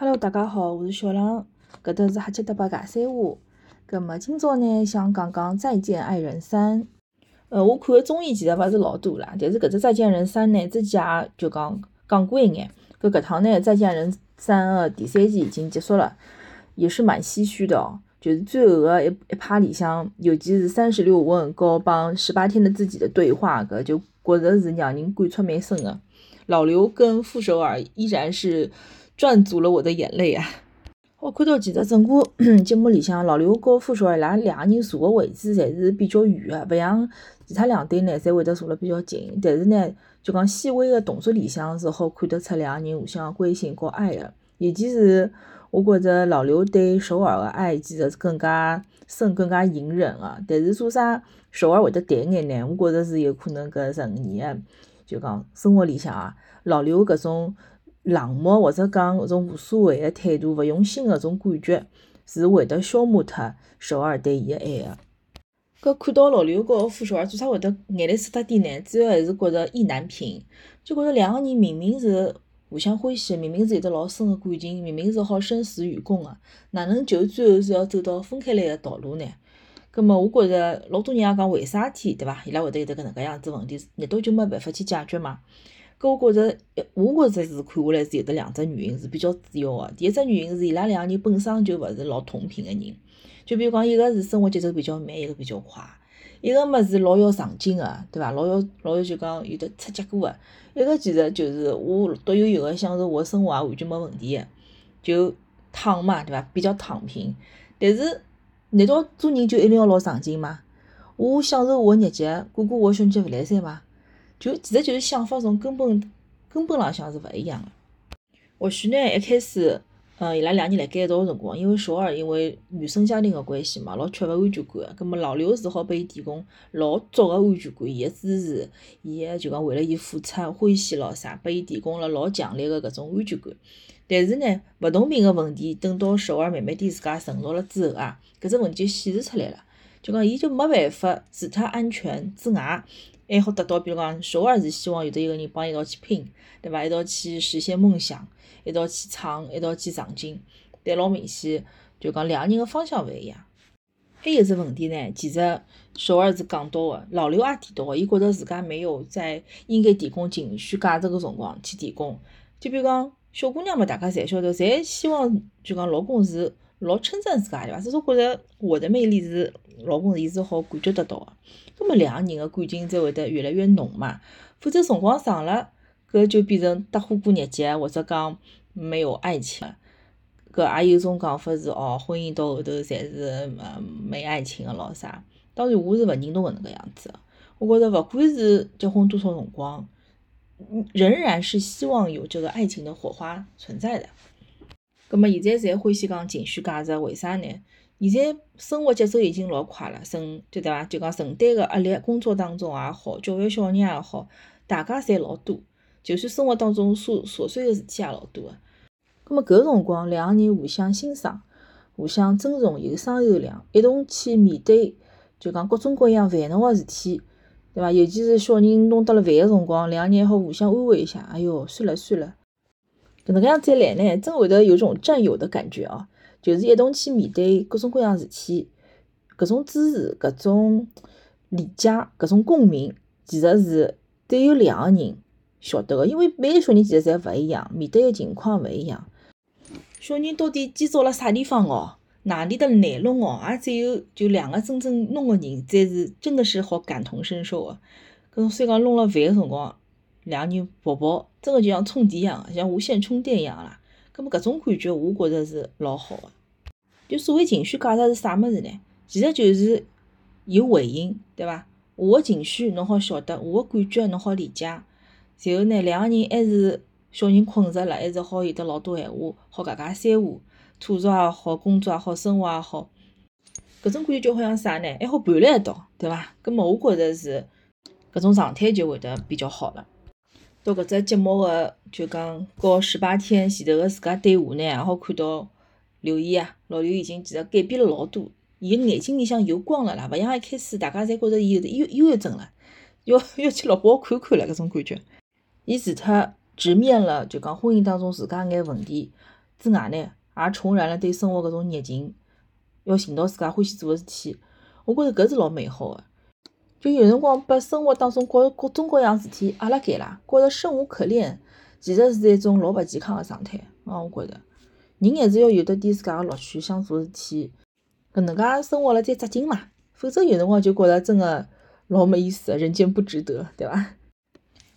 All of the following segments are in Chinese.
Hello，大家好，我是小浪，搿搭是哈七搭八尬三胡。葛末今朝呢，想讲讲《再见爱人三》。呃，我看个综艺其实勿是老多啦，但是搿只《再见人三》呢，之前也就讲讲过一眼。搿搿趟呢，《再见人三》个第三季已经结束了，也是蛮唏嘘的哦。就是最后个一一趴里向，尤其是三十六问和帮十八天的自己的对话，搿就觉着是让人感触蛮深个。老刘跟傅首尔依然是。赚足了我的眼泪啊！我看到其实整个 节目里向，老刘和傅首尔伊拉两个人坐个位置侪是比较远个，勿像其他两对呢，侪会得坐了比较近。但是呢，就讲细微个动作里向是好看得出两个人互相关心和爱个。尤其是我觉着老刘对首尔个爱其实是更加深、更加隐忍个。但是做啥首尔会得淡一眼呢？我觉着是有可能搿十五年，就讲生活里向啊，老刘搿种。冷漠或者讲搿种无所谓的态度、勿用心搿种感觉，是会得消磨脱首尔对伊个爱个。搿看到老刘和傅首尔做啥会得眼泪湿脱点呢？主要还是觉着意难平，就觉着两个人明明是互相欢喜，明明是有得老深个感情，明明是好生死与共个，哪能就最后是要走到分开来个道路呢？葛末我觉着老多人也讲为啥体对伐？伊拉会得有得搿能介样子问题，难道就没办法去解决吗？搿我觉着，一我觉着是看下来是有得两只原因是比较主要个。第一只原因是伊拉两个人本身就勿是老同频个人，就比如讲一个是生活节奏比较慢，一个比较快；一个么是老要上进个，对伐？老要老要就讲有得出结果个。一个其实就是我独有有个享受我生活也完全没问题个，就躺嘛，对伐？比较躺平。但是难道做人就一定要老上进吗？我享受我日脚，过过我小日脚勿来三吗？就其实就是想法从根本根本浪向是勿一样个。或许呢，一开始，嗯，伊拉两人辣盖一道个辰光，因为首尔因为原生家庭个关系嘛，老缺乏安全感个。葛末老刘是好拨伊提供老足个安全感，伊个支持，伊个就讲为了伊付出、欢喜咾啥，拨伊提供了老强烈个搿种安全感。但是呢，勿同频个问题，等到首尔慢慢点自家成熟了之后啊，搿只问题就显示出来了。就讲伊就没办法除脱安全之外。还好得到，比如讲，首尔是希望有得一个人帮伊一道去拼，对伐？一道去实现梦想，一道去闯，一道去上进。但老明显，就讲两个人个方向勿一样。还有只问题呢，其实首尔是讲到个，老刘也提到个，伊觉着自家没有在应该提供情绪价值个辰光去提供。就比如讲，小姑娘嘛，大家侪晓得，侪希望就讲老公是老称赞自家，对伐？至少觉着我的魅力是老公伊是好感觉得到个。葛末两个人个感情才会得越来越浓嘛，否则辰光长了，搿就变成搭伙过日脚，或者讲没有爱情了。搿也有种讲法是哦，婚姻到后头侪是呃没爱情个咾啥。当然我是勿认同搿能介样子个，我觉着勿管是结婚多少辰光，仍然是希望有这个爱情的火花存在的。葛末现在侪欢喜讲情绪价值，为啥呢？现在生活节奏已经老快了，承对对伐？就讲承担个压力，工作当中也好，教育小人也好，大家侪老多。就算生活当中琐琐碎个事体也老多个。葛末搿辰光，两个人互相欣赏、互相尊重，有商有量，一同去面对，就讲各种各样烦恼个事体，对伐？尤其是小人弄得了烦个辰光，两个人好互相安慰一下。哎哟，算了算了，搿能介样再来呢，真会得有种战友的感觉哦。就是一同去面对各种各样事体，搿种支持、搿种理解、搿种共鸣，其实是只有两个人晓得个。因为每个小人其实侪勿一样，面对个情况勿一样。小人到底尖叫辣啥地方哦？哪里的难弄哦？也只有就两个真正弄个人，才是真的是好感同身受个。搿种所以讲弄了烦个辰光，两个人抱抱，真个就像充电一样，像无线充电一样啦。葛末搿种感觉，我觉着是老好个。就所谓情绪价值是啥物事呢？其实就是有回应，对伐？我个情绪侬好晓得，我个感觉侬好理解。然后呢，两个人还是小人困着了，还是好有得老多闲话，好家家三胡，吐槽也好，工作也好，生活也好，搿种感觉就好像啥呢？还好伴辣一道，对伐？葛末我觉着是搿种状态就会得比较好了。到搿只节目个就讲告十八天前头个自家对话呢，也好看到。刘毅啊，老刘已经其实改变了老多，伊个眼睛里向有光了啦，勿像一开始大家侪觉着伊有忧忧郁症了，要要去落宝看看了，搿种感觉。伊除脱直面了就讲婚姻当中自家眼问题，之外呢，也重燃了对生活搿种热情，要寻到自家欢喜做个事体。我觉着搿是老美好个。就有辰光把生活当中各各种各样事体压辣盖啦，觉着生无可恋，其实是一种老勿健康个状态。啊，我觉着人还是要有得点自家个乐趣，想做事体，搿能介生活了再扎劲嘛。否则有辰光就觉着真个老没意思，人间不值得，对伐？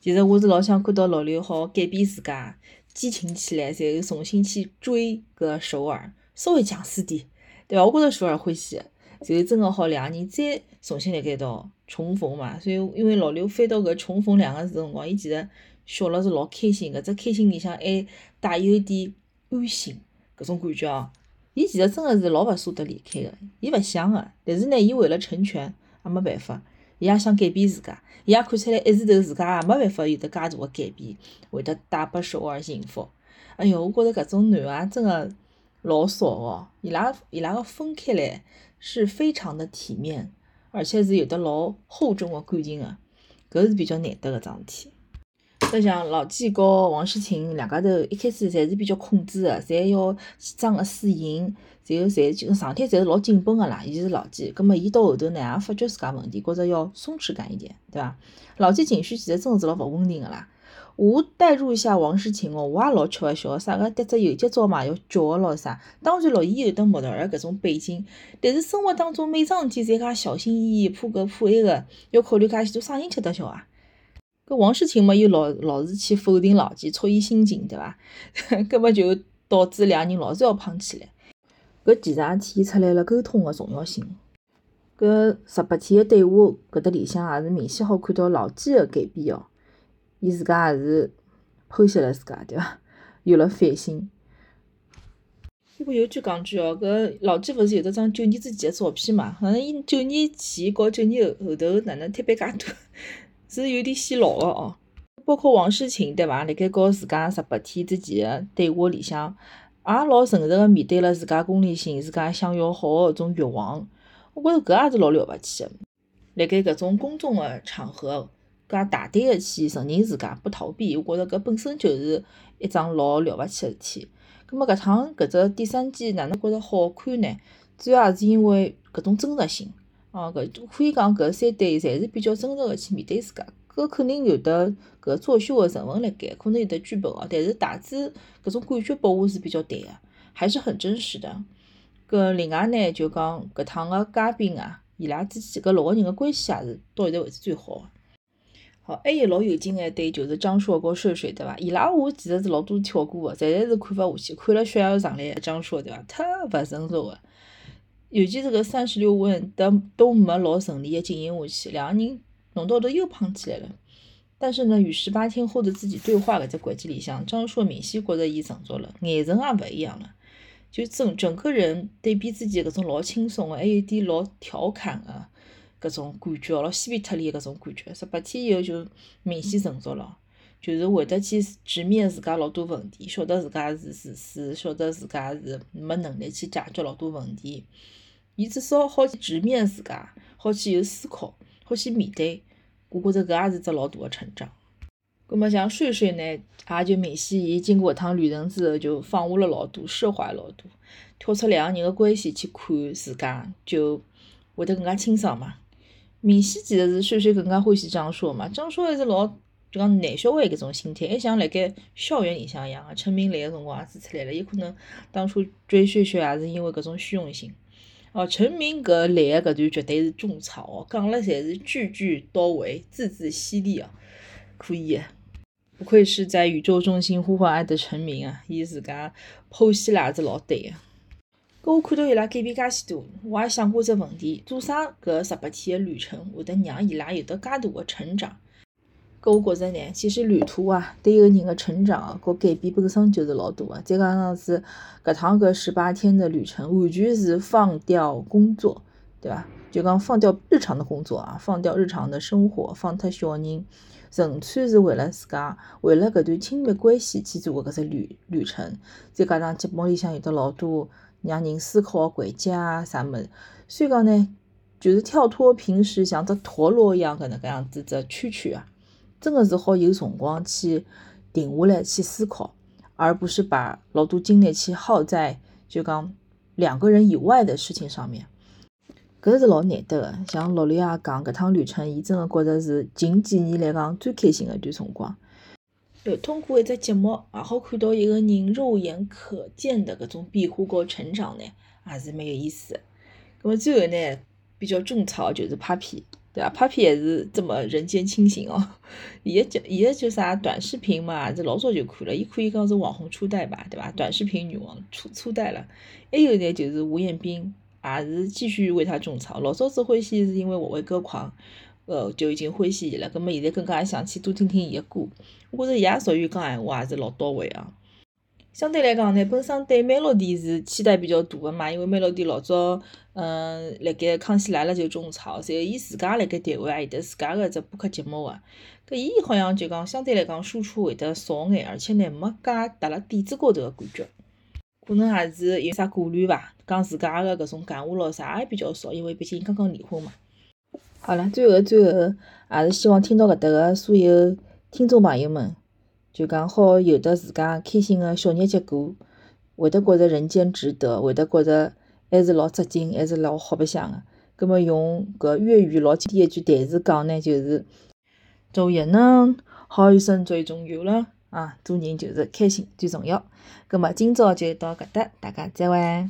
其实我是老想看到老刘好改变自家，激情起来，然后重新去追搿首尔，稍微强势点，对伐？我觉着首尔欢喜，然后真个好两个人再重新辣盖一道重逢嘛。所以因为老刘翻到搿重逢两个字辰光，伊其实笑了是老开心，搿只开心里向还带有一点安心搿种感觉哦。伊其实真个是老勿舍得离开个，伊勿想个，但是呢，伊为了成全也没办法，伊也想改变自家，伊也看出来一时头自家也没办法有得介大个改变，会得带拨首尔幸福。哎哟，我觉着搿种男个真个老少哦，伊拉伊拉个分开来是非常的体面，而且是有的老厚重个感情个，搿是比较难得个桩事体。就像老纪和王诗琴两家头一开始侪是比较控制个，侪要装个输赢，然后侪就状态侪是老紧绷个啦。伊是老纪，葛末伊到后头呢也发觉自家问题，觉着要松弛感一点，对伐？老纪情绪其实真个是老勿稳定个啦。我代入一下王诗晴哦，我也老吃勿消，啥个迭只有节操嘛要叫个咯啥。当然咯，伊有得模特儿搿种背景，但是生活当中每桩事体侪介小心翼翼，怕搿怕埃个，要考虑介许多啥人吃得消啊？搿王诗晴嘛又老老是去否定老纪，戳伊心情，对伐？搿么就导致两人老是要胖起来。搿其实也体现出来了沟通个重要性。搿十八天个对话搿搭里向也是明显好看到老纪个改变哦。伊自家也是剖析了自家，对伐？有了反省。不过有句讲句哦，搿老纪勿是有得张九年之前个照片嘛？好像伊九年前和九年后头哪能脱别介多？是有点显老个哦，包括王诗晴对伐？辣盖告自家十八天之前个对话里向，也老诚实个面对了自家功利性、自家想要好个搿种欲望。我觉着搿也是老了勿起个。辣盖搿种公众个场合，介大胆个去承认自家，不逃避，我觉着搿本身就是一桩老了勿起个事体。葛末搿趟搿只第三季哪能觉着好看呢？主要也是因为搿种真实性。哦，搿可以讲搿三对侪是比较真实个去面对自家，搿肯定有的搿作秀个成分辣盖，可能有的剧本哦，但是大致搿种感觉拨我是比较对个，还是很真实的。搿另外呢，就讲搿趟个嘉宾啊，伊拉之间搿六个人个关系也是到现在为止最好个。好，还有老有劲个一对就是张硕和睡睡，对伐？伊拉我其实是老多跳过个，实在是看勿下去，看了血压上来，张硕对伐？太勿成熟个。尤其是搿三十六问都都没老顺利的进行下去，两个人弄到头又胖起来了。但是呢，与十八天后的自己对话搿只环节里向，张硕明显觉着伊成熟了，眼神也勿一样了，就整整个人对比自己搿种老轻松的，还有点老调侃的搿种感觉，老嬉皮特里搿种感觉。十八天以后就明显成熟了，就是会得去直面自家老多问题，晓得自家是自私，晓得自家是没能力去解决老多问题。伊至少好去直面自家，好去有思考，好去面对。我觉着搿也是只老大个成长。葛末像睡睡呢，也就明显伊经过一趟旅程之后，就放下了老多，释怀老多，跳出两个人个关系去看自家，就会得更加清爽嘛。明显其实是睡睡更加欢喜张硕嘛，张硕还是老就讲男小孩搿种心态，还像辣盖校园里向一样个。陈明来个辰光也指出来了，有可能当初追睡睡也是因为搿种虚荣心。哦，陈明搿来个搿段绝对是种草哦，讲了侪是句句到位，字字犀利哦，可以不愧是在宇宙中心呼唤爱的陈明啊，伊自家剖析了也是老对个。搿我看到伊拉改变介许多，我也想过只问题：做啥搿十八天的旅程会得让伊拉有得介大的成长？搿我觉着呢，其实旅途啊，对一个人的成长和改变本身就是老大的。再加上是搿趟搿十八天的旅程，完全是放掉工作，对伐？就讲放掉日常的工作啊，放掉日常的生活，放脱小人，纯粹是为了自家，为了搿段亲密关系去做个搿只旅旅程。再加上节目里向有得老多让人思考个环节啊，啥物事，所以讲呢，就是跳脱平时像只陀螺一样搿能介样子只圈圈啊。真的是好有辰光去停下来去思考，而不是把老多精力去耗在就讲两个人以外的事情上面。搿是老难得个，像陆丽也讲，搿趟旅程伊真个觉着是近几年来讲最开心个一段辰光。呃，通过一只节目，也好看到一个人肉眼可见的搿种变化和成长呢，也是蛮有意思。葛末最后呢，比较种草就是 Papi，对伐？Papi 也是这么人间清醒哦。伊个叫伊个叫啥短视频嘛，是老早就看了，伊可以讲是网红初代吧，对伐？短视频女王初初代了。还有呢，就是吴彦斌。也是继续为他种草。老早子欢喜是因为我为歌狂，呃，就已经欢喜伊了。葛末现在更加想去多听听伊个歌。我觉着伊也属于讲闲话，也是老到位啊。相对来讲呢，本身对 Melody 是期待比较大个嘛，因为 Melody 老早，嗯，辣盖康熙来了就种草，随后伊自家辣盖台湾也有得自家个只播客节目个。搿伊好像就讲相对来讲输出会得少眼，而且呢没介踏辣点子高头个感觉。可能也是有啥顾虑伐？讲自家个搿种感悟咯啥也比较少，因为毕竟刚刚离婚嘛。好了，最后最后，也是希望听到搿搭个所有听众朋友们，就讲好有得自家开心个小日节过，会得觉着人间值得，会得觉着还是老扎劲，还是老好白相个。葛末用搿粤语老经典一句台词讲呢，就是做人呢，开心最重要了。啊，做人就是开心最重要。葛末今朝就到搿搭，大家再会。